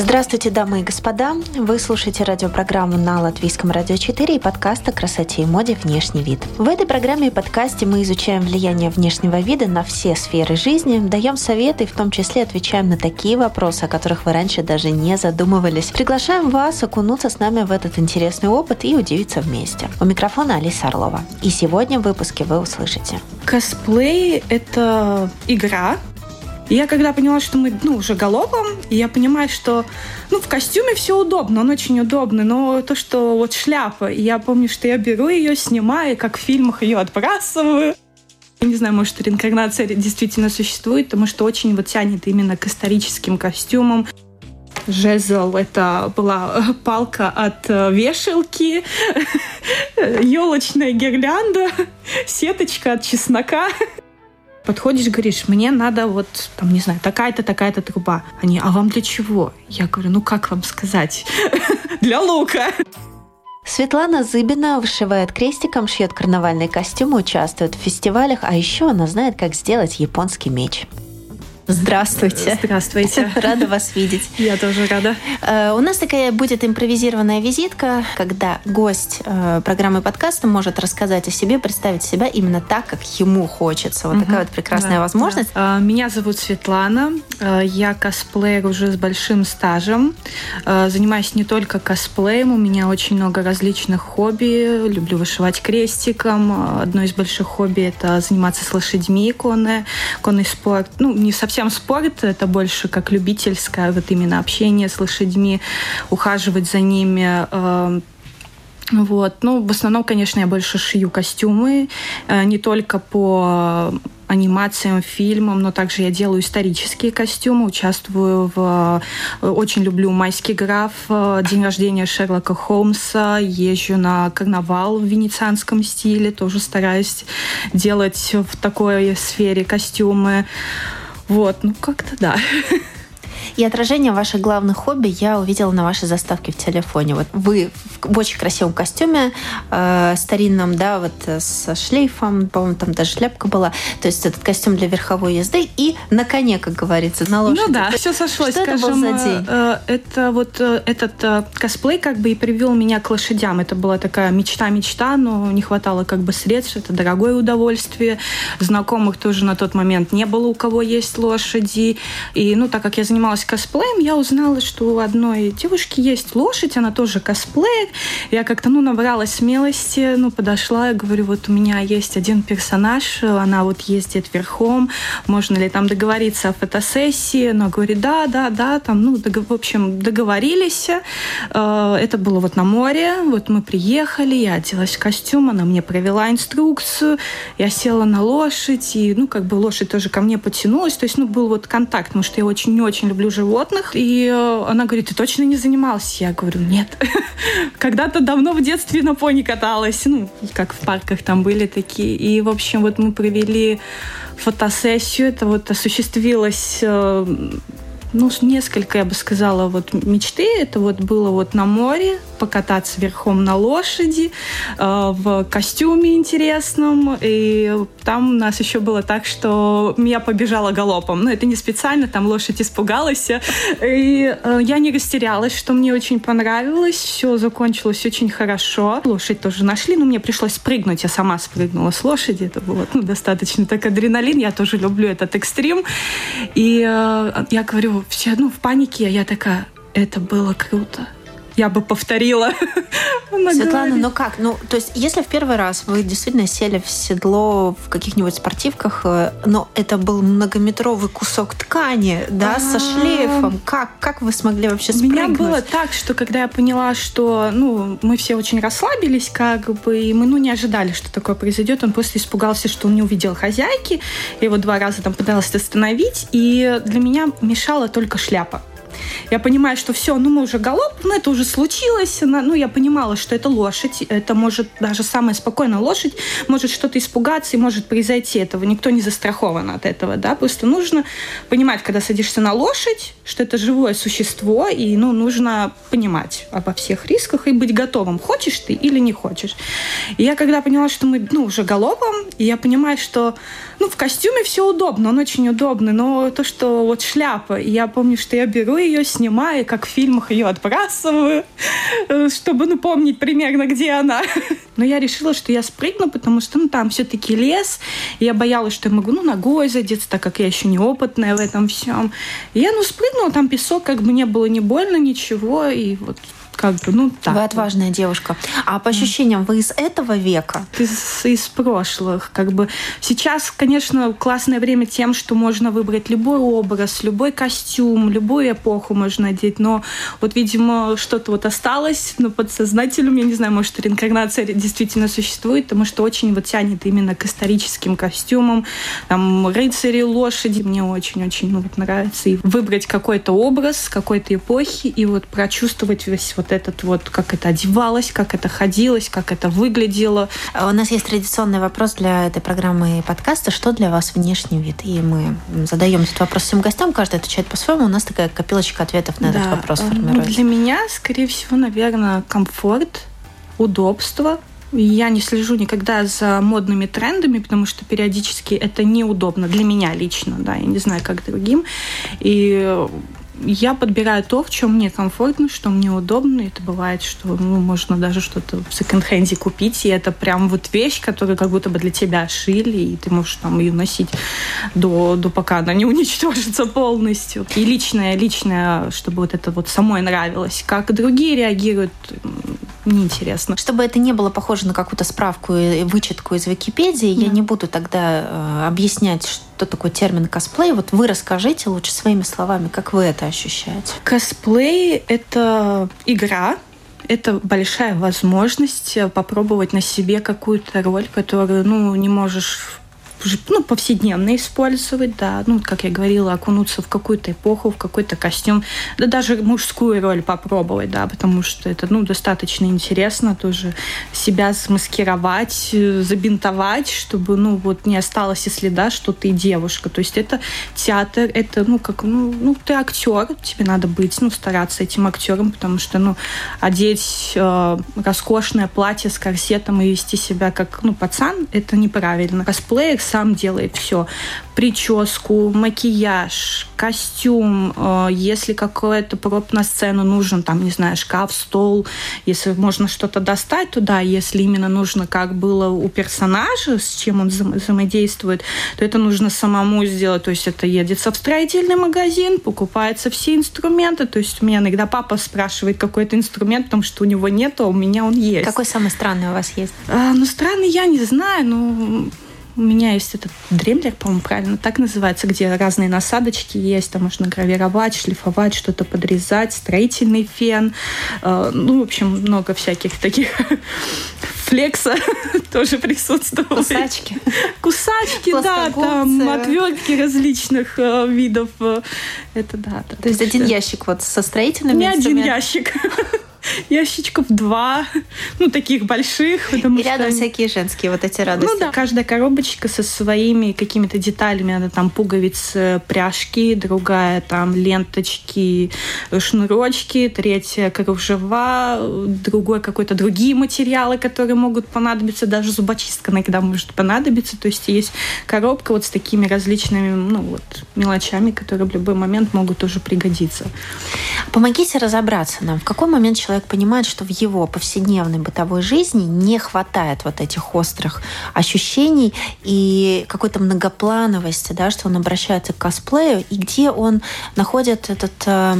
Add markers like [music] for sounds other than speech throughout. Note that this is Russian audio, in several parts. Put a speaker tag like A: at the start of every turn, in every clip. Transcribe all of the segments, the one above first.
A: Здравствуйте, дамы и господа. Вы слушаете радиопрограмму на Латвийском радио 4 и подкаст о красоте и моде «Внешний вид». В этой программе и подкасте мы изучаем влияние внешнего вида на все сферы жизни, даем советы и в том числе отвечаем на такие вопросы, о которых вы раньше даже не задумывались. Приглашаем вас окунуться с нами в этот интересный опыт и удивиться вместе. У микрофона Алиса Орлова. И сегодня в выпуске вы услышите.
B: Косплей — это игра, и я когда поняла, что мы ну, уже галопом, и я понимаю, что ну, в костюме все удобно, он очень удобный, но то, что вот шляпа, и я помню, что я беру ее, снимаю, как в фильмах ее отбрасываю. Я не знаю, может, реинкарнация действительно существует, потому что очень вот тянет именно к историческим костюмам. Жезл — это была палка от э, вешалки, [laughs] елочная гирлянда, [laughs] сеточка от чеснока подходишь, говоришь, мне надо вот, там, не знаю, такая-то, такая-то труба. Они, а вам для чего? Я говорю, ну как вам сказать? [laughs] Для лука.
A: Светлана Зыбина вышивает крестиком, шьет карнавальные костюмы, участвует в фестивалях, а еще она знает, как сделать японский меч. Здравствуйте.
B: Здравствуйте. [laughs]
A: Рада вас видеть.
B: Я тоже рада.
A: Э, у нас такая будет импровизированная визитка, когда гость э, программы подкаста может рассказать о себе, представить себя именно так, как ему хочется. Вот угу. такая вот прекрасная да, возможность.
B: Да. А, меня зовут Светлана. Э, я косплеер уже с большим стажем. Занимаюсь не только косплеем, у меня очень много различных хобби. Люблю вышивать крестиком. Одно из больших хобби – это заниматься с лошадьми конные, конный спорт. Ну, не совсем совсем спорт, это больше как любительское, вот именно общение с лошадьми, ухаживать за ними, э, вот. Ну, в основном, конечно, я больше шью костюмы, э, не только по анимациям, фильмам, но также я делаю исторические костюмы, участвую в... Э, очень люблю «Майский граф», день рождения Шерлока Холмса, езжу на карнавал в венецианском стиле, тоже стараюсь делать в такой сфере костюмы. Вот, ну как-то да. [laughs]
A: И отражение ваших главных хобби я увидела на вашей заставке в телефоне. Вот вы в очень красивом костюме э, старинном, да, вот э, со шлейфом, по-моему, там даже шляпка была. То есть этот костюм для верховой езды и на коне, как говорится, на лошади.
B: Ну да, все сошлось.
A: Что скажем, это был за день? Э,
B: это вот э, этот э, косплей как бы и привел меня к лошадям. Это была такая мечта-мечта, но не хватало как бы средств. Это дорогое удовольствие. Знакомых тоже на тот момент не было, у кого есть лошади. И, ну, так как я занималась косплеем, я узнала, что у одной девушки есть лошадь, она тоже косплеит. Я как-то, ну, набралась смелости, ну, подошла, и говорю, вот у меня есть один персонаж, она вот ездит верхом, можно ли там договориться о фотосессии? Она говорит, да, да, да, там, ну, в общем, договорились. Э, это было вот на море, вот мы приехали, я оделась в костюм, она мне провела инструкцию, я села на лошадь, и, ну, как бы лошадь тоже ко мне потянулась, то есть, ну, был вот контакт, потому что я очень-очень люблю животных. И э, она говорит, ты точно не занималась? Я говорю, нет. [laughs] Когда-то давно в детстве на пони каталась. Ну, как в парках там были такие. И, в общем, вот мы провели фотосессию. Это вот осуществилось э, ну, несколько, я бы сказала, вот мечты. Это вот было вот на море, покататься верхом на лошади, э, в костюме интересном. И там у нас еще было так, что я побежала галопом. Но это не специально, там лошадь испугалась. И э, я не растерялась, что мне очень понравилось. Все закончилось очень хорошо. Лошадь тоже нашли, но мне пришлось спрыгнуть. Я сама спрыгнула с лошади. Это было ну, достаточно так адреналин. Я тоже люблю этот экстрим. И э, я говорю, все, ну, в панике, я такая, это было круто я бы повторила. [laughs]
A: Светлана, ну как? Ну, то есть, если в первый раз вы действительно сели в седло в каких-нибудь спортивках, э, но это был многометровый кусок ткани, да, со шлейфом, как, как вы смогли вообще спрыгнуть?
B: У меня было так, что когда я поняла, что, ну, мы все очень расслабились, как бы, и мы, ну, не ожидали, что такое произойдет, он просто испугался, что он не увидел хозяйки, его два раза там пыталась остановить, и для меня мешала только шляпа. Я понимаю, что все, ну мы уже галоп, ну это уже случилось. Ну я понимала, что это лошадь, это может даже самая спокойная лошадь может что-то испугаться и может произойти этого. Никто не застрахован от этого, да. Просто нужно понимать, когда садишься на лошадь, что это живое существо, и ну нужно понимать обо всех рисках и быть готовым, хочешь ты или не хочешь. И я когда поняла, что мы ну уже галопом, и я понимаю, что ну в костюме все удобно, он очень удобный, но то, что вот шляпа, и я помню, что я беру ее, снимаю, как в фильмах ее отбрасываю, э, чтобы, ну, помнить примерно, где она. Но я решила, что я спрыгну, потому что, ну, там все-таки лес, я боялась, что я могу, ну, ногой задеться, так как я еще неопытная в этом всем. И я, ну, спрыгнула, там песок, как бы не было ни больно, ничего, и вот как бы, ну, так.
A: Вы отважная девушка. А по ощущениям, вы из этого века?
B: Из, из прошлых. Как бы сейчас, конечно, классное время тем, что можно выбрать любой образ, любой костюм, любую эпоху можно одеть. Но вот, видимо, что-то вот осталось, но подсознательным, я не знаю, может, реинкарнация действительно существует, потому что очень вот тянет именно к историческим костюмам. Там рыцари, лошади. Мне очень-очень ну, вот нравится. И выбрать какой-то образ какой-то эпохи и вот прочувствовать весь вот вот этот вот, как это одевалось, как это ходилось, как это выглядело.
A: У нас есть традиционный вопрос для этой программы и подкаста. Что для вас внешний вид? И мы задаем этот вопрос всем гостям, каждый отвечает по-своему. У нас такая копилочка ответов на да. этот вопрос ну, формируется.
B: Для меня, скорее всего, наверное, комфорт, удобство, я не слежу никогда за модными трендами, потому что периодически это неудобно для меня лично, да, я не знаю, как другим. И я подбираю то, в чем мне комфортно, что мне удобно. Это бывает, что ну, можно даже что-то в секонд-хенде купить, и это прям вот вещь, которую как будто бы для тебя шили, и ты можешь там ее носить до, до пока она не уничтожится полностью. И личное, личное, чтобы вот это вот самой нравилось. Как другие реагируют, неинтересно.
A: Чтобы это не было похоже на какую-то справку и вычетку из Википедии, да. я не буду тогда э, объяснять, что такое термин косплей. Вот вы расскажите лучше своими словами, как вы это ощущаете.
B: Косплей — это игра, это большая возможность попробовать на себе какую-то роль, которую ну, не можешь ну, повседневно использовать, да, ну, как я говорила, окунуться в какую-то эпоху, в какой-то костюм, да даже мужскую роль попробовать, да, потому что это, ну, достаточно интересно тоже себя замаскировать, забинтовать, чтобы, ну, вот не осталось и следа, что ты девушка. То есть это театр, это, ну, как, ну, ну ты актер, тебе надо быть, ну, стараться этим актером, потому что, ну, одеть э, роскошное платье с корсетом и вести себя как, ну, пацан, это неправильно. Косплеер сам делает все. Прическу, макияж, костюм, э, если какой-то проб на сцену нужен, там, не знаю, шкаф, стол, если можно что-то достать туда, если именно нужно, как было у персонажа, с чем он взаимодействует, то это нужно самому сделать. То есть это едется в строительный магазин, покупаются все инструменты. То есть у меня иногда папа спрашивает какой-то инструмент, потому что у него нет, а у меня он есть.
A: Какой самый странный у вас есть?
B: А, ну, странный я не знаю, но у меня есть этот дремлер, по-моему, правильно так называется, где разные насадочки есть, там можно гравировать, шлифовать, что-то подрезать, строительный фен. Э, ну, в общем, много всяких таких [laughs] флекса [laughs] тоже присутствовало.
A: Кусачки.
B: Кусачки, да, там отвертки различных э, видов. Э, это да.
A: То есть один ящик вот со строительными
B: Не один ящик [laughs] ящичков два, ну, таких больших.
A: И рядом они... всякие женские вот эти радости.
B: Ну да, каждая коробочка со своими какими-то деталями. Она там пуговицы, пряжки, другая там ленточки, шнурочки, третья кружева, другой какой-то другие материалы, которые могут понадобиться, даже зубочистка иногда может понадобиться. То есть есть коробка вот с такими различными ну, вот, мелочами, которые в любой момент могут тоже пригодиться.
A: Помогите разобраться нам, в какой момент человек человек понимает, что в его повседневной бытовой жизни не хватает вот этих острых ощущений и какой-то многоплановости, да, что он обращается к косплею, и где он находит этот э,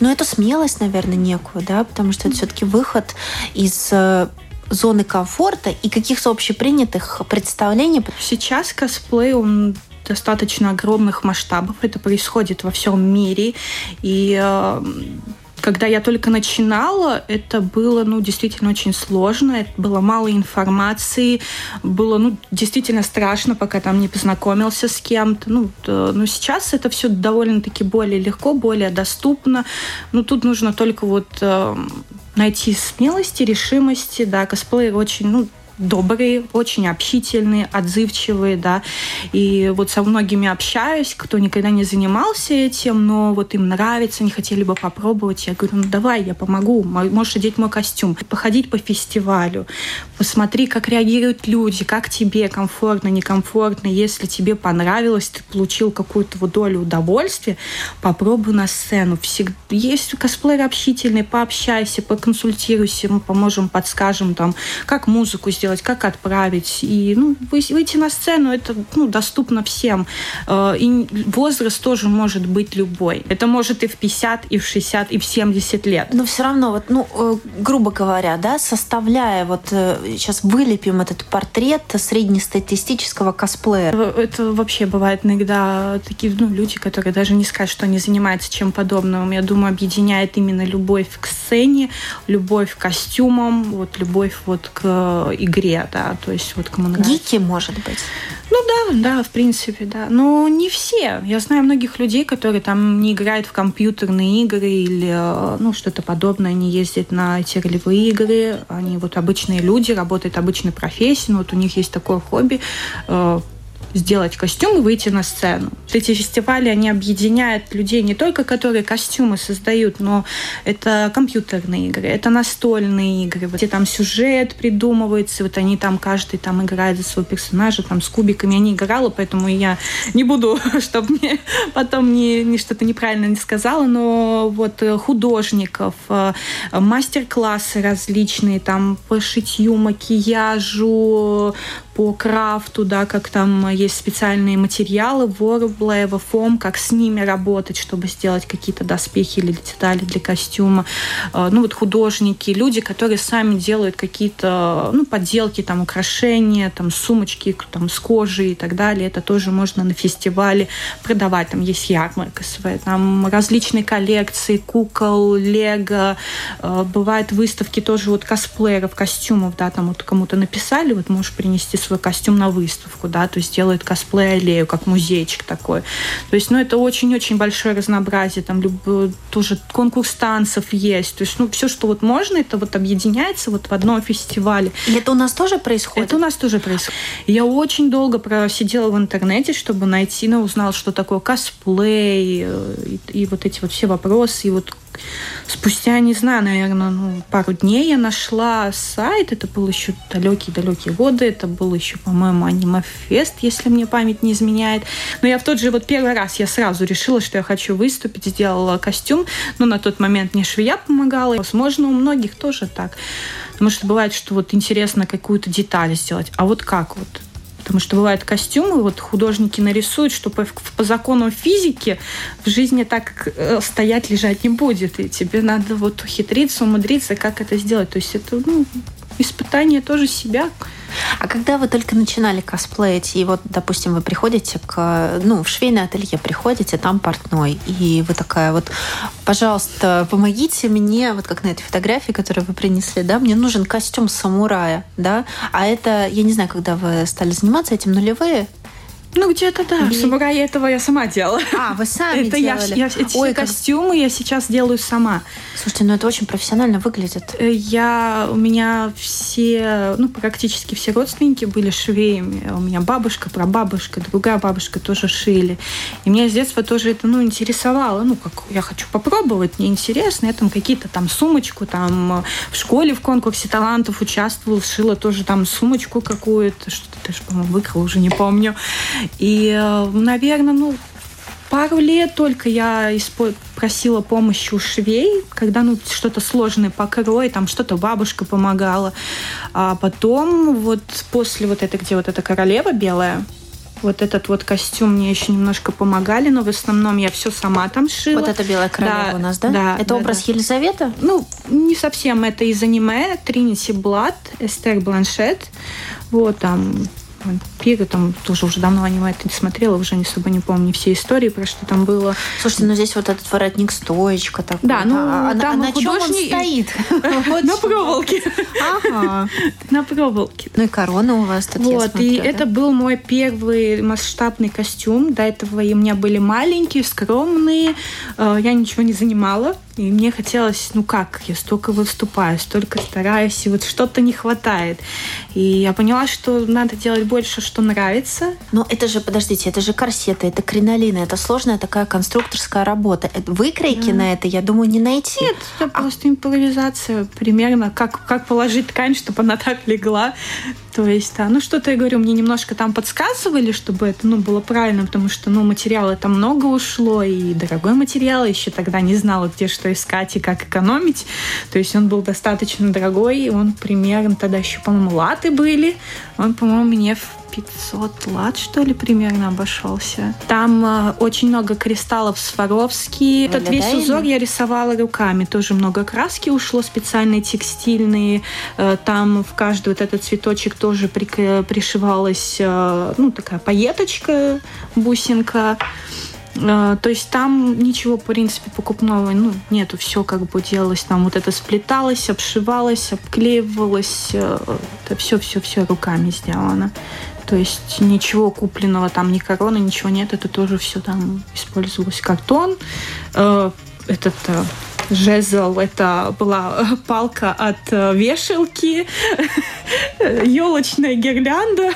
A: ну, это смелость, наверное, некую, да, потому что это все-таки выход из э, зоны комфорта и каких-то общепринятых представлений.
B: Сейчас косплей, он достаточно огромных масштабов. Это происходит во всем мире. И э, когда я только начинала, это было, ну, действительно очень сложно, это было мало информации, было, ну, действительно страшно, пока там не познакомился с кем-то. Ну, то, но сейчас это все довольно-таки более легко, более доступно. Ну, тут нужно только вот э, найти смелости, решимости, да, косплей очень, ну, добрые, очень общительные, отзывчивые, да. И вот со многими общаюсь, кто никогда не занимался этим, но вот им нравится, они хотели бы попробовать. Я говорю, ну давай, я помогу, можешь одеть мой костюм, походить по фестивалю, посмотри, как реагируют люди, как тебе комфортно, некомфортно. Если тебе понравилось, ты получил какую-то вот долю удовольствия, попробуй на сцену. Всегда есть косплееры общительные, пообщайся, поконсультируйся, мы поможем, подскажем там, как музыку сделать, как отправить. И ну, выйти на сцену, это ну, доступно всем. Э, и возраст тоже может быть любой. Это может и в 50, и в 60, и в 70 лет.
A: Но все равно, вот, ну, э, грубо говоря, да, составляя, вот сейчас вылепим этот портрет среднестатистического косплеера.
B: Это вообще бывает иногда такие ну, люди, которые даже не скажут, что они занимаются чем подобным. Я думаю, объединяет именно любовь к сцене, любовь к костюмам, вот любовь вот к игре, да, то есть вот кому нравится.
A: Гики, может быть?
B: Ну да, да, в принципе, да. Но не все. Я знаю многих людей, которые там не играют в компьютерные игры или ну, что-то подобное. Они ездят на эти ролевые игры. Они вот обычные люди, работают обычной профессией. Но вот у них есть такое хобби э, сделать костюм и выйти на сцену. Эти фестивали, они объединяют людей не только, которые костюмы создают, но это компьютерные игры, это настольные игры, где там сюжет придумывается, вот они там, каждый там играет за своего персонажа, там с кубиками я не играла, поэтому я не буду, [laughs] чтобы мне потом не, не что-то неправильно не сказала, но вот художников, э, мастер-классы различные, там по шитью, макияжу, по крафту, да, как там есть специальные материалы, Ворблеева, фом, как с ними работать, чтобы сделать какие-то доспехи или детали для костюма. А, ну вот художники, люди, которые сами делают какие-то ну, подделки, там украшения, там сумочки там, с кожей и так далее. Это тоже можно на фестивале продавать. Там есть ярмарка своя, там различные коллекции кукол, лего. А, бывают выставки тоже вот косплееров, костюмов, да, там вот кому-то написали, вот можешь принести свой костюм на выставку, да, то есть делают косплей-аллею, как музейчик такой. То есть, ну, это очень-очень большое разнообразие, там любой, тоже конкурс танцев есть, то есть, ну, все, что вот можно, это вот объединяется вот в одном фестивале.
A: И это у нас тоже происходит?
B: Это у нас тоже происходит. Я очень долго просидела в интернете, чтобы найти, ну, узнала, что такое косплей, э, и, и вот эти вот все вопросы, и вот Спустя, не знаю, наверное, ну, пару дней я нашла сайт. Это был еще далекие-далекие годы. Это был еще, по-моему, аниме-фест, если мне память не изменяет. Но я в тот же вот первый раз я сразу решила, что я хочу выступить, сделала костюм. Но на тот момент мне швея помогала. Возможно, у многих тоже так. Потому что бывает, что вот интересно какую-то деталь сделать. А вот как вот? Потому что бывают костюмы, вот художники нарисуют, что по, по закону физики в жизни так э, стоять, лежать не будет. И тебе надо вот ухитриться, умудриться, как это сделать. То есть это ну, испытание тоже себя.
A: А когда вы только начинали косплеить, и вот, допустим, вы приходите к, ну, в швейное ателье приходите, там портной, и вы такая вот, пожалуйста, помогите мне, вот как на этой фотографии, которую вы принесли, да, мне нужен костюм самурая, да, а это, я не знаю, когда вы стали заниматься этим, нулевые,
B: ну, где-то да. И... Самурай этого я сама делала.
A: А, вы сами это делали?
B: Я, я, эти Ой, костюмы как... я сейчас делаю сама.
A: Слушайте, ну это очень профессионально выглядит.
B: Э, я, у меня все, ну, практически все родственники были швеями. У меня бабушка, прабабушка, другая бабушка тоже шили. И меня с детства тоже это, ну, интересовало. Ну, как я хочу попробовать, мне интересно. Я там какие-то там сумочку, там в школе в конкурсе талантов участвовала, шила тоже там сумочку какую-то, что-то даже, по-моему, выкрала, уже не помню. И, э, наверное, ну, пару лет только я просила помощи у швей, когда ну, что-то сложное покрой, там что-то бабушка помогала. А потом вот после вот этой, где вот эта королева белая, вот этот вот костюм мне еще немножко помогали, но в основном я все сама там шила.
A: Вот это белая королева да, у нас, да?
B: Да.
A: Это
B: да,
A: образ
B: да.
A: Елизаветы?
B: Ну, не совсем. Это из аниме Тринити Блад, Эстер Бланшет. Вот там вампиры, там тоже уже давно аниме это не смотрела, уже не особо не помню все истории, про что там было.
A: Слушайте, ну здесь вот этот воротник стоечка такой.
B: Да, ну а,
A: а,
B: там
A: а на чем он стоит? [laughs]
B: На проволоке.
A: Ага.
B: На проволоке.
A: Ну и корона у вас тут,
B: Вот, и это был мой первый масштабный костюм. До этого у меня были маленькие, скромные. Э, я ничего не занимала. И мне хотелось, ну как, я столько выступаю, столько стараюсь, и вот что-то не хватает. И я поняла, что надо делать больше, что нравится.
A: Но это же, подождите, это же корсеты, это кринолины, это сложная такая конструкторская работа. Выкройки да. на это, я думаю, не найти.
B: Нет, это а... просто импровизация примерно, как, как положить ткань, чтобы она так легла. То есть, да, ну что-то, я говорю, мне немножко там подсказывали, чтобы это, ну, было правильно, потому что, ну, материала там много ушло, и дорогой материал, еще тогда не знала, где что искать и как экономить. То есть он был достаточно дорогой, и он примерно, тогда еще, по-моему, латы были, он, по-моему, мне в 500 лат, что ли, примерно обошелся. Там э, очень много кристаллов Сваровски. Этот весь узор я рисовала руками. Тоже много краски ушло, специальные текстильные. Э, там в каждый вот этот цветочек тоже при, пришивалась, э, ну, такая пайеточка, бусинка. Э, то есть там ничего, в принципе, покупного ну, нету. Все как бы делалось там. Вот это сплеталось, обшивалось, обклеивалось. Э, это все-все-все руками сделано. То есть ничего купленного там, ни короны, ничего нет. Это тоже все там использовалось. Картон, э, этот жезл, это была палка от э, вешалки, [laughs] елочная гирлянда,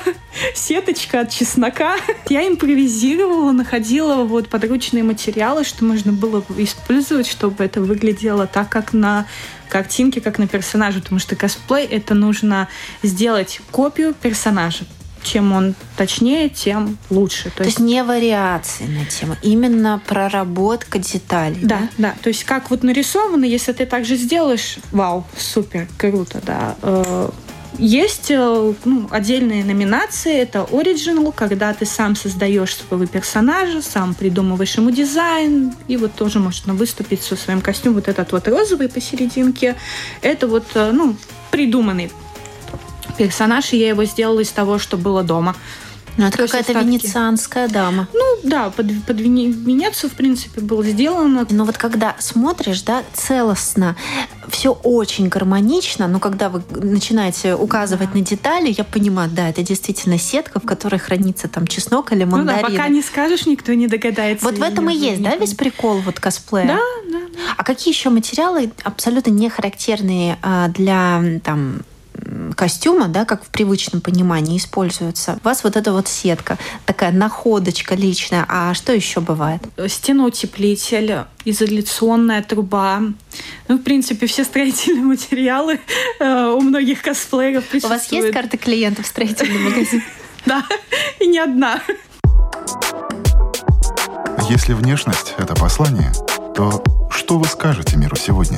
B: сеточка от чеснока. Я импровизировала, находила вот подручные материалы, что можно было использовать, чтобы это выглядело так, как на картинке, как на персонаже, потому что косплей это нужно сделать копию персонажа чем он точнее, тем лучше.
A: То, То есть, есть не вариации на тему, именно проработка деталей.
B: Да, да, да. То есть как вот нарисовано, если ты так же сделаешь, вау, супер, круто, да. Э, есть э, ну, отдельные номинации. Это Original, когда ты сам создаешь своего персонажа, сам придумываешь ему дизайн, и вот тоже можно выступить со своим костюмом. Вот этот вот розовый посерединке. Это вот, э, ну, придуманный персонаж, и я его сделала из того, что было дома.
A: Ну, это какая-то венецианская дама.
B: Ну, да, под, под Венецию, в принципе, было сделано.
A: Но вот когда смотришь, да, целостно, все очень гармонично, но когда вы начинаете указывать да. на детали, я понимаю, да, это действительно сетка, в которой хранится там чеснок или мандарин.
B: Ну да, пока не скажешь, никто не догадается.
A: Вот в этом и есть, да, весь прикол вот косплея?
B: Да, да.
A: А какие еще материалы абсолютно не характерные а, для там костюма, да, как в привычном понимании используется, у вас вот эта вот сетка, такая находочка личная. А что еще бывает?
B: Стеноутеплитель, изоляционная труба. Ну, в принципе, все строительные материалы э, у многих косплееров присутствуют.
A: У вас есть карта клиентов в строительном магазине? [laughs]
B: Да, и не одна.
C: Если внешность — это послание, то что вы скажете миру сегодня?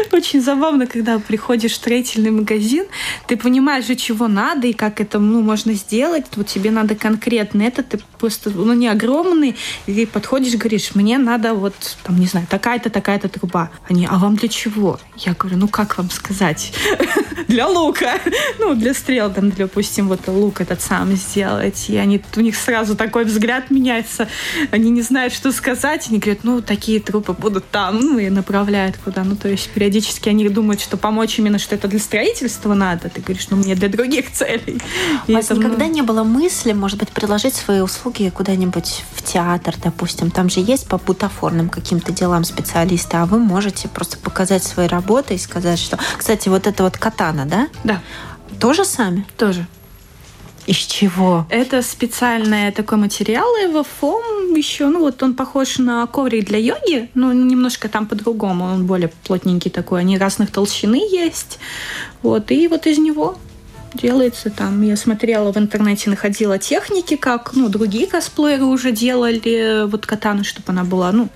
B: Очень забавно, когда приходишь в строительный магазин, ты понимаешь же, чего надо и как это ну, можно сделать. Вот тебе надо конкретно это, ты просто, ну, не огромный, и подходишь, говоришь, мне надо вот, там, не знаю, такая-то, такая-то труба. Они, а вам для чего? Я говорю, ну, как вам сказать? [laughs] Для лука. [laughs] Ну, для стрел, там, допустим, вот лук этот сам сделать. И они, у них сразу такой взгляд меняется. Они не знают, что сказать. Они говорят, ну, такие трупы будут там. Ну, и направляют куда. Ну, то есть периодически они думают, что помочь именно, что это для строительства надо. Ты говоришь, ну, мне для других целей.
A: У вас это, никогда ну... не было мысли, может быть, предложить свои услуги куда-нибудь в театр, допустим? Там же есть по бутафорным каким-то делам специалисты, а вы можете просто показать свои работы и сказать, что... Кстати, вот это вот катана, да?
B: Да.
A: Тоже сами?
B: Тоже.
A: Из чего?
B: Это специальный такой материал, его фом еще, ну вот он похож на коврик для йоги, но немножко там по-другому, он более плотненький такой, они разных толщины есть, вот, и вот из него делается там. Я смотрела в интернете, находила техники, как, ну, другие косплееры уже делали вот катану, чтобы она была, ну,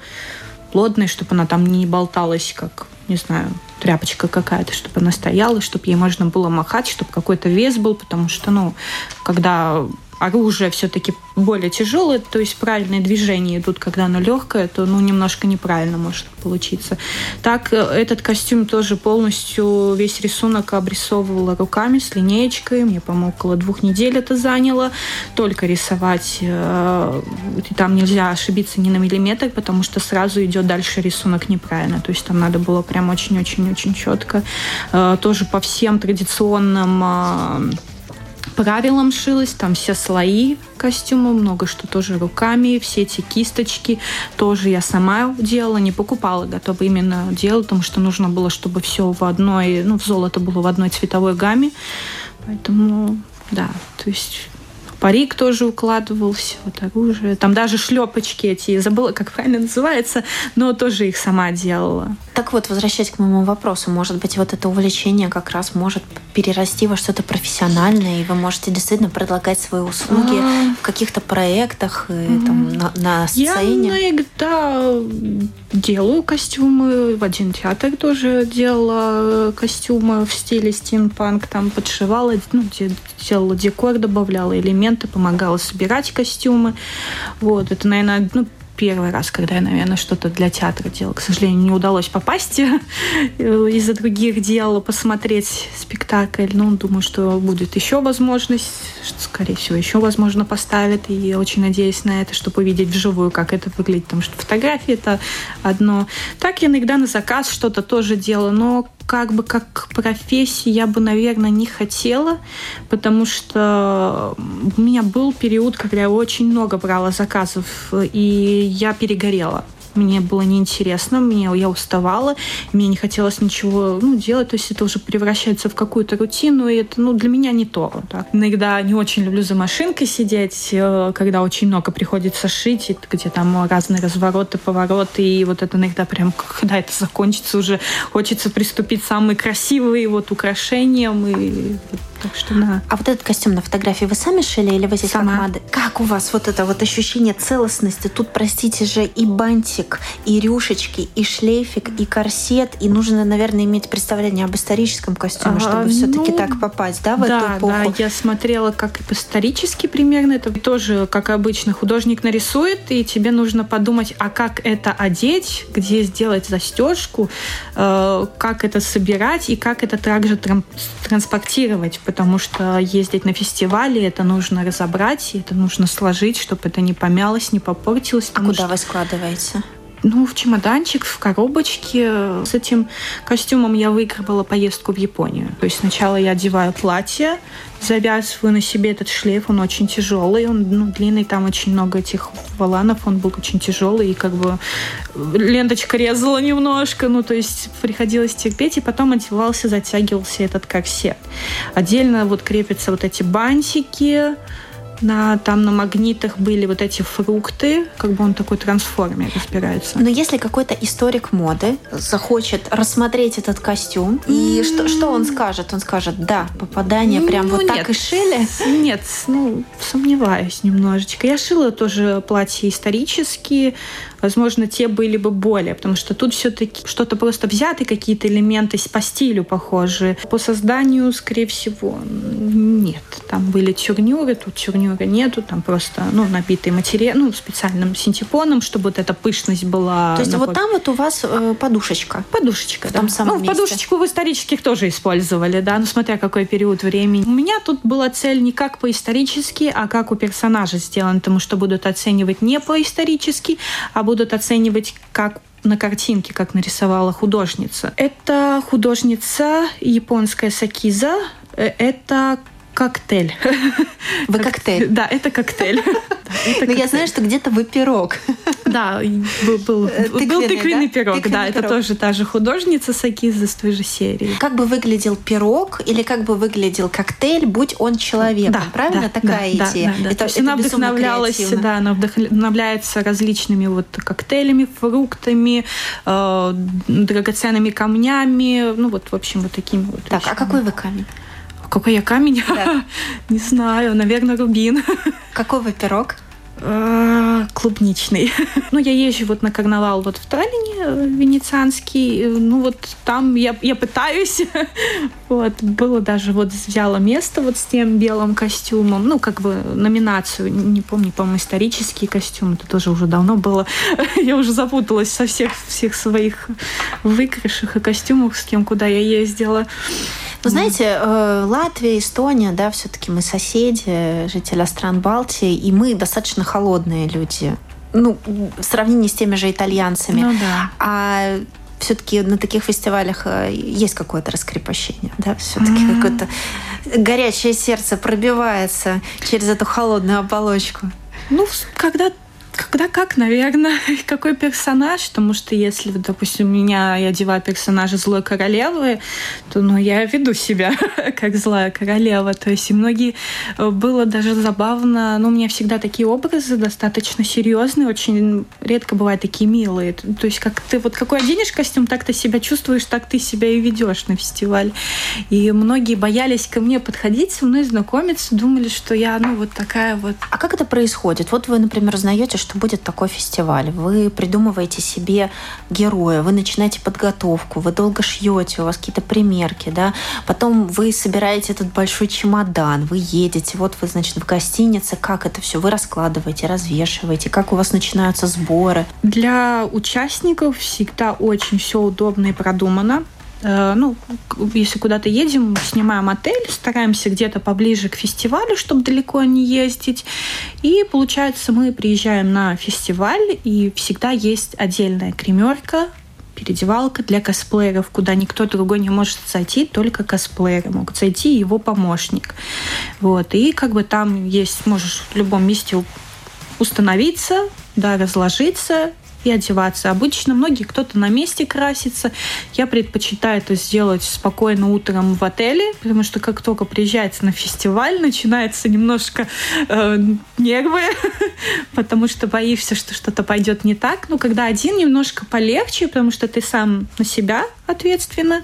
B: плотной, чтобы она там не болталась, как, не знаю, тряпочка какая-то, чтобы она стояла, чтобы ей можно было махать, чтобы какой-то вес был, потому что, ну, когда оружие все-таки более тяжелое, то есть правильные движения идут, когда оно легкое, то ну, немножко неправильно может получиться. Так, э, этот костюм тоже полностью, весь рисунок обрисовывала руками с линеечкой. Мне, по-моему, около двух недель это заняло. Только рисовать. Э, и там нельзя ошибиться ни на миллиметр, потому что сразу идет дальше рисунок неправильно. То есть там надо было прям очень-очень-очень четко. Э, тоже по всем традиционным правилам шилась, там все слои костюма, много что тоже руками, все эти кисточки тоже я сама делала, не покупала, готова именно делала, потому что нужно было, чтобы все в одной, ну, в золото было в одной цветовой гамме, поэтому, да, то есть парик тоже укладывался, вот оружие. Там даже шлепочки эти, забыла, как правильно называется, но тоже их сама делала.
A: Так вот, возвращаясь к моему вопросу, может быть, вот это увлечение как раз может перерасти во что-то профессиональное, и вы можете действительно предлагать свои услуги а... в каких-то проектах, и, там, на, на сцене?
B: Я иногда делаю костюмы. В один театр тоже делала костюмы в стиле стимпанк. Там подшивала, ну, делала декор, добавляла элементы, помогала собирать костюмы. Вот, это, наверное, ну, первый раз, когда я, наверное, что-то для театра делала. К сожалению, не удалось попасть [laughs] из-за других дел, посмотреть спектакль. Ну, думаю, что будет еще возможность, что, скорее всего, еще, возможно, поставят. И очень надеюсь на это, чтобы увидеть вживую, как это выглядит. Потому что фотографии — это одно. Так я иногда на заказ что-то тоже делала, но как бы как профессии я бы, наверное, не хотела, потому что у меня был период, когда я очень много брала заказов, и я перегорела мне было неинтересно, мне, я уставала, мне не хотелось ничего ну, делать, то есть это уже превращается в какую-то рутину, и это ну, для меня не то. Так. Иногда не очень люблю за машинкой сидеть, э, когда очень много приходится шить, где там разные развороты, повороты, и вот это иногда прям, когда это закончится, уже хочется приступить самые красивые вот украшениям, и так что да.
A: А вот этот костюм на фотографии вы сами шили или вы здесь
B: Сама.
A: как модель? Как у вас вот это вот ощущение целостности? Тут, простите же, и бантик, и рюшечки, и шлейфик, и корсет, и нужно, наверное, иметь представление об историческом костюме, а, чтобы все-таки ну, так попасть, да, в
B: да,
A: эту эпоху?
B: Да, я смотрела как исторически примерно. Это тоже, как обычно, художник нарисует, и тебе нужно подумать, а как это одеть, где сделать застежку, э, как это собирать и как это также транспортировать потому что ездить на фестивали это нужно разобрать, это нужно сложить, чтобы это не помялось, не попортилось.
A: А куда
B: что...
A: вы складываете?
B: Ну, в чемоданчик, в коробочке. С этим костюмом я выигрывала поездку в Японию. То есть сначала я одеваю платье, завязываю на себе этот шлейф, он очень тяжелый, он ну, длинный, там очень много этих воланов, он был очень тяжелый, и как бы ленточка резала немножко, ну, то есть приходилось терпеть, и потом одевался, затягивался этот корсет. Отдельно вот крепятся вот эти бантики, на, там на магнитах были вот эти фрукты, как бы он такой трансформер разбирается.
A: Но если какой-то историк моды захочет рассмотреть этот костюм, и что, что он скажет? Он скажет, да, попадание ну, прям вот нет. так и шили?
B: Нет, ну, сомневаюсь немножечко. Я шила тоже платья исторические, возможно, те были бы более, потому что тут все-таки что-то просто взяты, какие-то элементы по стилю похожие. По созданию, скорее всего, нет. Там были тюрнюры, тут тюрнюры нету, там просто, ну, набитый материал, ну, специальным синтепоном, чтобы вот эта пышность была.
A: То есть вот там вот у вас э, подушечка?
B: Подушечка,
A: в
B: да.
A: Том самом
B: ну,
A: месте.
B: подушечку в исторических тоже использовали, да, ну, смотря какой период времени. У меня тут была цель не как по-исторически, а как у персонажа сделан, потому что будут оценивать не по-исторически, а будут оценивать как на картинке, как нарисовала художница. Это художница японская Сакиза. Э, это коктейль. [laughs]
A: Вы коктейль?
B: Да, это коктейль. [laughs]
A: Но я знаю, что где-то вы пирог. [laughs]
B: Да, был, был, тыквенный пирог, да, это тоже та же художница Сакиза с той же серии.
A: Как бы выглядел пирог или как бы выглядел коктейль, будь он человеком, да, правильно? Такая идея.
B: Она вдохновлялась, да, она вдохновляется различными вот коктейлями, фруктами, э, драгоценными камнями, ну вот, в общем, вот такими вот.
A: Так, а какой вы камень?
B: Какой я камень? Да. [laughs] Не знаю, наверное, рубин.
A: Какой вы пирог?
B: А, клубничный. [laughs] ну, я езжу вот на карнавал вот в Таллине, э, венецианский. Э, ну, вот там я, я пытаюсь. [laughs] вот, было даже вот взяла место вот с тем белым костюмом. Ну, как бы номинацию, не помню, по-моему, исторический костюм. Это тоже уже давно было. я уже запуталась со всех, всех своих выигрышах и костюмах, с кем куда я ездила.
A: Ну, знаете, э, Латвия, Эстония, да, все-таки мы соседи, жители стран Балтии, и мы достаточно холодные люди. Ну, в сравнении с теми же итальянцами.
B: Ну да.
A: А все-таки на таких фестивалях э, есть какое-то раскрепощение, да, все-таки mm-hmm. какое-то горячее сердце пробивается через эту холодную оболочку.
B: Ну, когда когда как, наверное, [laughs] какой персонаж, потому что если, допустим, меня я одеваю персонажа злой королевы, то ну, я веду себя [laughs] как злая королева. То есть и многие э, было даже забавно. Ну, у меня всегда такие образы достаточно серьезные, очень редко бывают такие милые. То есть как ты вот какой оденешь костюм, так ты себя чувствуешь, так ты себя и ведешь на фестиваль. И многие боялись ко мне подходить, со мной знакомиться, думали, что я, ну, вот такая вот.
A: А как это происходит? Вот вы, например, узнаете, что будет такой фестиваль. Вы придумываете себе героя, вы начинаете подготовку, вы долго шьете, у вас какие-то примерки, да, потом вы собираете этот большой чемодан, вы едете, вот вы, значит, в гостинице, как это все, вы раскладываете, развешиваете, как у вас начинаются сборы.
B: Для участников всегда очень все удобно и продумано. Э, ну, если куда-то едем, снимаем отель, стараемся где-то поближе к фестивалю, чтобы далеко не ездить. И получается, мы приезжаем на фестиваль, и всегда есть отдельная кремерка, переодевалка для косплееров, куда никто другой не может зайти, только косплееры могут зайти и его помощник. Вот. И как бы там есть, можешь в любом месте установиться, да, разложиться, и одеваться. Обычно многие кто-то на месте красится. Я предпочитаю это сделать спокойно утром в отеле, потому что как только приезжается на фестиваль, начинается немножко э, нервы, [laughs] потому что боишься, что что-то пойдет не так. Но когда один, немножко полегче, потому что ты сам на себя ответственно.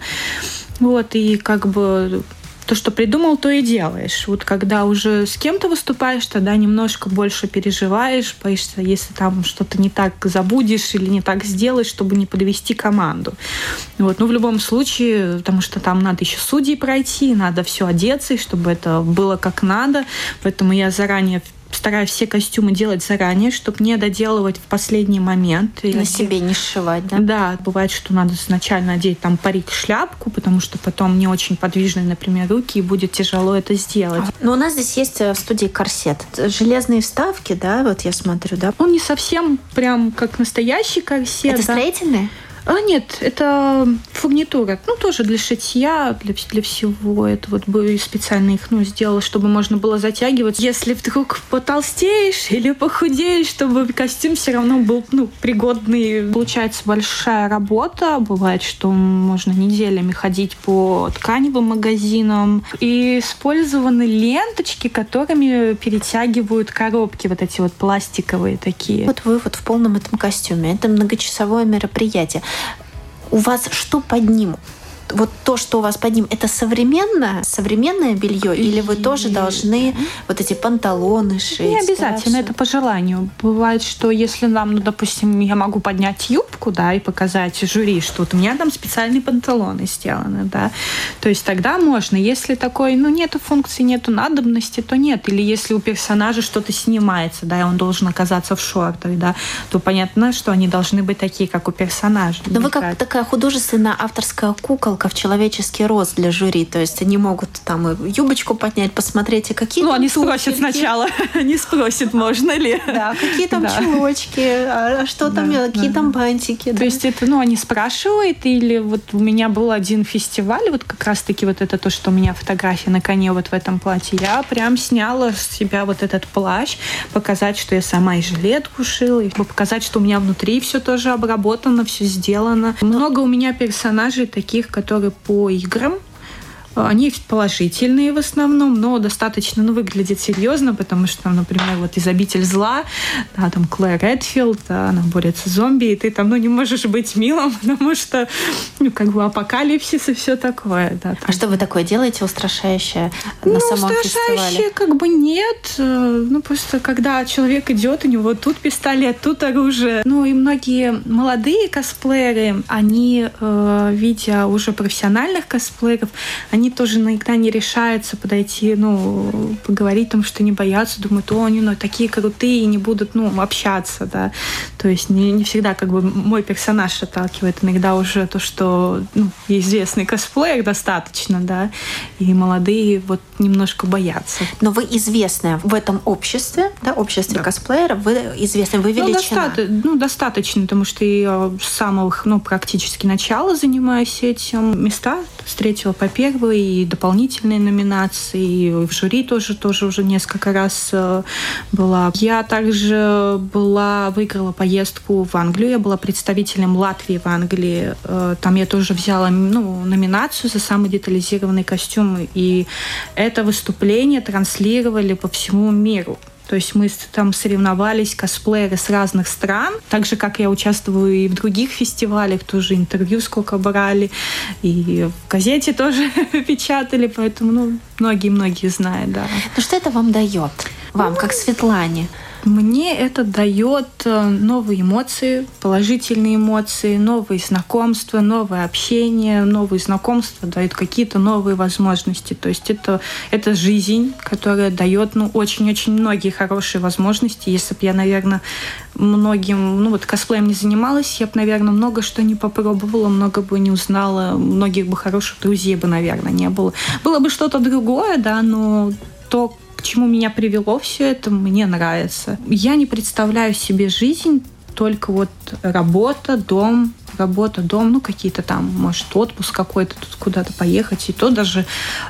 B: Вот, и как бы то, что придумал, то и делаешь. Вот когда уже с кем-то выступаешь, тогда немножко больше переживаешь, боишься, если там что-то не так забудешь или не так сделаешь, чтобы не подвести команду. Вот. Но в любом случае, потому что там надо еще судей пройти, надо все одеться, чтобы это было как надо. Поэтому я заранее стараюсь все костюмы делать заранее, чтобы не доделывать в последний момент.
A: На себе не сшивать, да?
B: Да, бывает, что надо сначала надеть там парик, шляпку, потому что потом не очень подвижные, например, руки, и будет тяжело это сделать.
A: Но у нас здесь есть э, в студии корсет. Железные вставки, да, вот я смотрю, да?
B: Он не совсем прям как настоящий корсет.
A: Это
B: да?
A: строительные?
B: А, нет, это фурнитура. Ну, тоже для шитья, для, для всего. Это вот бы специально их ну, сделала, чтобы можно было затягивать. Если вдруг потолстеешь или похудеешь, чтобы костюм все равно был ну, пригодный. Получается большая работа. Бывает, что можно неделями ходить по тканевым магазинам. И использованы ленточки, которыми перетягивают коробки, вот эти вот пластиковые такие.
A: Вот вы вот в полном этом костюме. Это многочасовое мероприятие у вас что под ним? Вот то, что у вас под ним, это современное, современное белье, или вы тоже должны вот эти панталоны шить? Не
B: обязательно, да, это по желанию. Бывает, что если нам, ну, допустим, я могу поднять юбку, да, и показать жюри, что вот у меня там специальные панталоны сделаны, да, то есть тогда можно. Если такой, ну, нету функции, нету надобности, то нет. Или если у персонажа что-то снимается, да, и он должен оказаться в шортах, да, то понятно, что они должны быть такие, как у персонажа.
A: Но вы как такая художественная авторская куколка, в человеческий рост для жюри. То есть они могут там юбочку поднять, посмотреть, и какие
B: Ну, они спросят сначала. [laughs] Они спросят, можно ли.
A: Да, какие там [laughs] чулочки, а, а что там, какие там бантики.
B: То есть это, ну, они спрашивают, или вот у меня был один фестиваль, вот как раз-таки вот это то, что у меня фотография на коне вот в этом платье. Я прям сняла с себя вот этот плащ, показать, что я сама и жилетку шила, и показать, что у меня внутри все тоже обработано, все сделано. Много у меня персонажей таких, которые которые по играм Они положительные в основном, но достаточно, ну, выглядит серьезно, потому что, например, вот из «Обитель зла», да, там Клэр Редфилд, она борется с зомби, и ты там, ну, не можешь быть милым, [laughs] потому что, ну, как бы апокалипсис и все такое, да.
A: А что вы такое делаете устрашающее ну, на самом устрашающее фестивале?
B: как бы нет. Э, ну, просто когда человек идет, у него тут пистолет, тут оружие. Ну, и многие молодые косплееры, они, э, видя уже профессиональных косплееров, они тоже иногда не решаются подойти, ну, поговорить, потому что не боятся, думают, о, они ну, такие крутые, и не будут, ну, общаться, да. То есть не, не всегда как бы мой персонаж отталкивает. Иногда уже то, что ну, известный косплеер достаточно, да, и молодые вот немножко боятся.
A: Но вы известны в этом обществе, да, обществе да. косплееров, вы известны, вы величина.
B: Ну, доста- ну, достаточно, потому что я с самых, ну, практически начала занимаюсь этим. Места встретила по и дополнительные номинации, и в жюри тоже, тоже уже несколько раз э, была. Я также была, выиграла поездку в Англию, я была представителем Латвии в Англии. Э, там я тоже взяла ну, номинацию за самый детализированный костюм, и это выступление транслировали по всему миру. То есть мы там соревновались, косплееры с разных стран. Так же, как я участвую и в других фестивалях, тоже интервью сколько брали. И в газете тоже [laughs] печатали, поэтому ну, многие-многие знают, да.
A: Ну что это вам дает? Вам, ну, как Светлане?
B: Мне это дает э, новые эмоции, положительные эмоции, новые знакомства, новое общение, новые знакомства дают какие-то новые возможности. То есть это, это жизнь, которая дает ну, очень-очень многие хорошие возможности. Если бы я, наверное, многим, ну вот косплеем не занималась, я бы, наверное, много что не попробовала, много бы не узнала, многих бы хороших друзей бы, наверное, не было. Было бы что-то другое, да, но то, к чему меня привело все это, мне нравится. Я не представляю себе жизнь только вот работа, дом, работа, дом, ну, какие-то там, может, отпуск какой-то, тут куда-то поехать. И то даже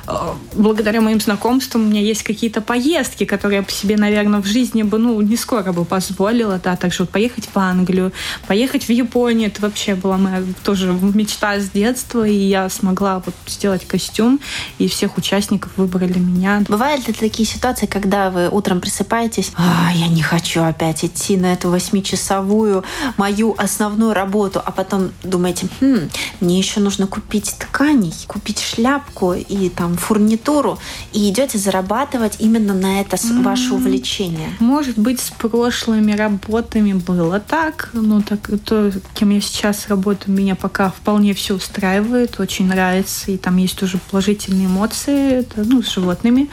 B: э, благодаря моим знакомствам у меня есть какие-то поездки, которые я по себе, наверное, в жизни бы, ну, не скоро бы позволила, да, также вот поехать в Англию, поехать в Японию, это вообще была моя тоже мечта с детства, и я смогла вот сделать костюм, и всех участников выбрали меня.
A: Бывают ли такие ситуации, когда вы утром просыпаетесь, а, я не хочу опять идти на эту восьмичасовую мою основную работу, а потом потом думаете, хм, мне еще нужно купить тканей, купить шляпку и там фурнитуру, и идете зарабатывать именно на это mm-hmm. ваше увлечение.
B: Может быть, с прошлыми работами было так, но так то, кем я сейчас работаю, меня пока вполне все устраивает, очень нравится, и там есть тоже положительные эмоции, это, ну, с животными.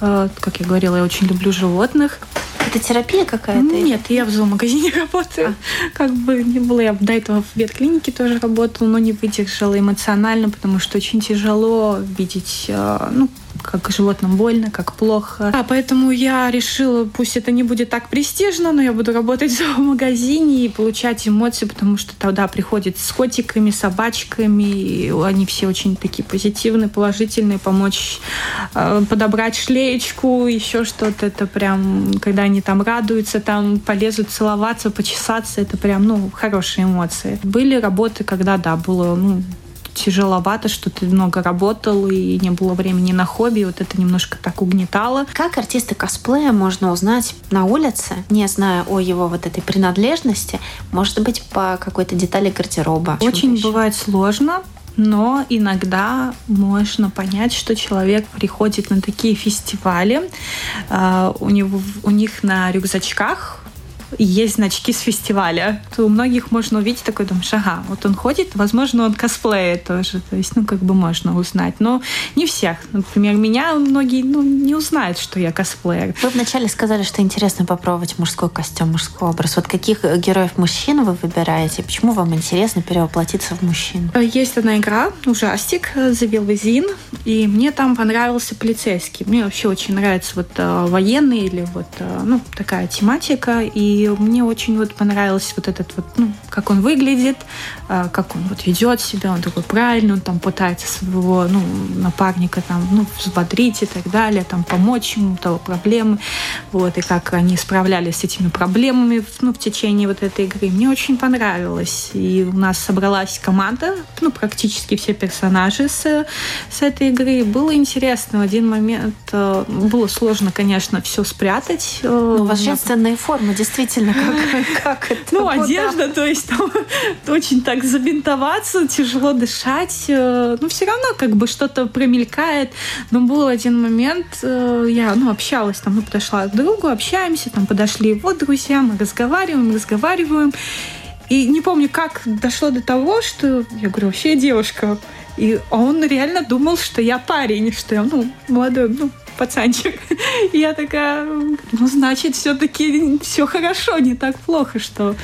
B: Э, как я говорила, я очень люблю животных.
A: Это терапия какая-то?
B: Нет, я в зоомагазине [laughs] работаю. А. Как бы не было, я до этого в ветклинике тоже работала, но не выдержала эмоционально, потому что очень тяжело видеть, э, ну, как животным больно, как плохо. А поэтому я решила, пусть это не будет так престижно, но я буду работать [laughs] в магазине и получать эмоции, потому что тогда приходят с котиками, собачками, и они все очень такие позитивные, положительные, помочь э, подобрать шлеечку, еще что-то. Это прям, когда они там радуются, там полезут целоваться, почесаться, это прям, ну, хорошие эмоции. Были работы, когда, да, было, ну, тяжеловато, что ты много работал и не было времени на хобби. Вот это немножко так угнетало.
A: Как артиста косплея можно узнать на улице, не зная о его вот этой принадлежности, может быть, по какой-то детали гардероба?
B: Очень бывает сложно, но иногда можно понять, что человек приходит на такие фестивали, а, у, него, у них на рюкзачках есть значки с фестиваля, то у многих можно увидеть такой, думаешь, ага, вот он ходит, возможно, он косплеит тоже, то есть, ну, как бы можно узнать, но не всех. Например, меня многие, ну, не узнают, что я косплеер.
A: Вы вначале сказали, что интересно попробовать мужской костюм, мужской образ. Вот каких героев мужчин вы выбираете? Почему вам интересно перевоплотиться в мужчин?
B: Есть одна игра, ужастик, The Will и мне там понравился полицейский. Мне вообще очень нравится вот э, военный или вот, э, ну, такая тематика, и И мне очень вот понравилось вот этот вот, ну, как он выглядит, а, как он вот ведет себя, он такой правильный, он там пытается своего, ну, напарника там, ну, взбодрить и так далее, там, помочь ему, того проблемы, вот, и как они справлялись с этими проблемами, ну, в течение вот этой игры. Мне очень понравилось. И у нас собралась команда, ну, практически все персонажи с, с этой игры. Было интересно. В один момент э, было сложно, конечно, все спрятать.
A: Э, ну, у вас женственные формы, действительно, как, [laughs] как это?
B: Ну, одежда, то есть там [laughs] очень так забинтоваться, тяжело дышать. Э, ну, все равно как бы что-то промелькает. Но был один момент, я, ну, общалась там, ну, подошла к другу, общаемся, там, подошли его друзья, мы разговариваем, разговариваем. И не помню, как дошло до того, что я говорю, вообще я девушка. И он реально думал, что я парень, что я, ну, молодой, ну, пацанчик. [laughs] И я такая, ну, значит, все-таки все хорошо, не так плохо, что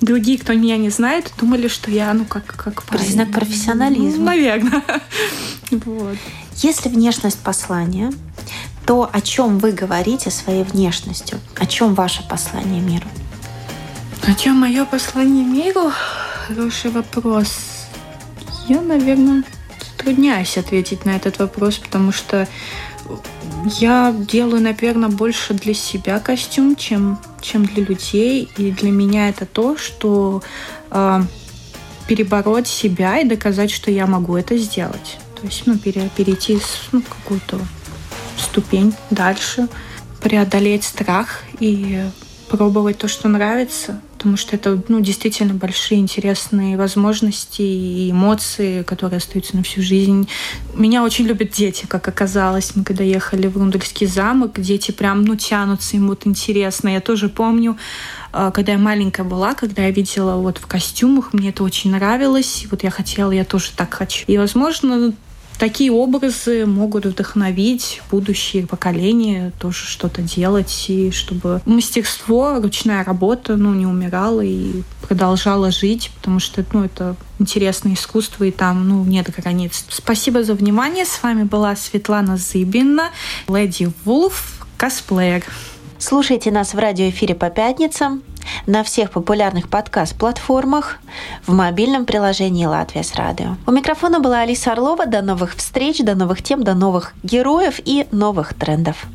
B: другие, кто меня не знает, думали, что я, ну, как, как
A: парень. Признак профессионализма.
B: Ну, наверное. [laughs] Вот.
A: Если внешность послания, то о чем вы говорите своей внешностью? О чем ваше послание миру?
B: О чем мое послание миру? Хороший вопрос. Я, наверное, затрудняюсь ответить на этот вопрос, потому что я делаю, наверное, больше для себя костюм, чем, чем для людей. И для меня это то, что э, перебороть себя и доказать, что я могу это сделать. То есть, ну, пере, перейти с ну, какую-то ступень дальше, преодолеть страх и пробовать то, что нравится, потому что это ну, действительно большие интересные возможности и эмоции, которые остаются на всю жизнь. Меня очень любят дети, как оказалось. Мы когда ехали в Рундельский замок, дети прям ну, тянутся, им вот интересно. Я тоже помню, а, когда я маленькая была, когда я видела вот в костюмах, мне это очень нравилось. Вот я хотела, я тоже так хочу. И, возможно, такие образы могут вдохновить будущие поколения тоже что-то делать, и чтобы мастерство, ручная работа ну, не умирала и продолжала жить, потому что ну, это интересное искусство, и там ну, нет границ. Спасибо за внимание. С вами была Светлана Зыбина, Леди Вулф, косплеер.
A: Слушайте нас в радиоэфире по пятницам, на всех популярных подкаст-платформах, в мобильном приложении «Латвия с радио». У микрофона была Алиса Орлова. До новых встреч, до новых тем, до новых героев и новых трендов.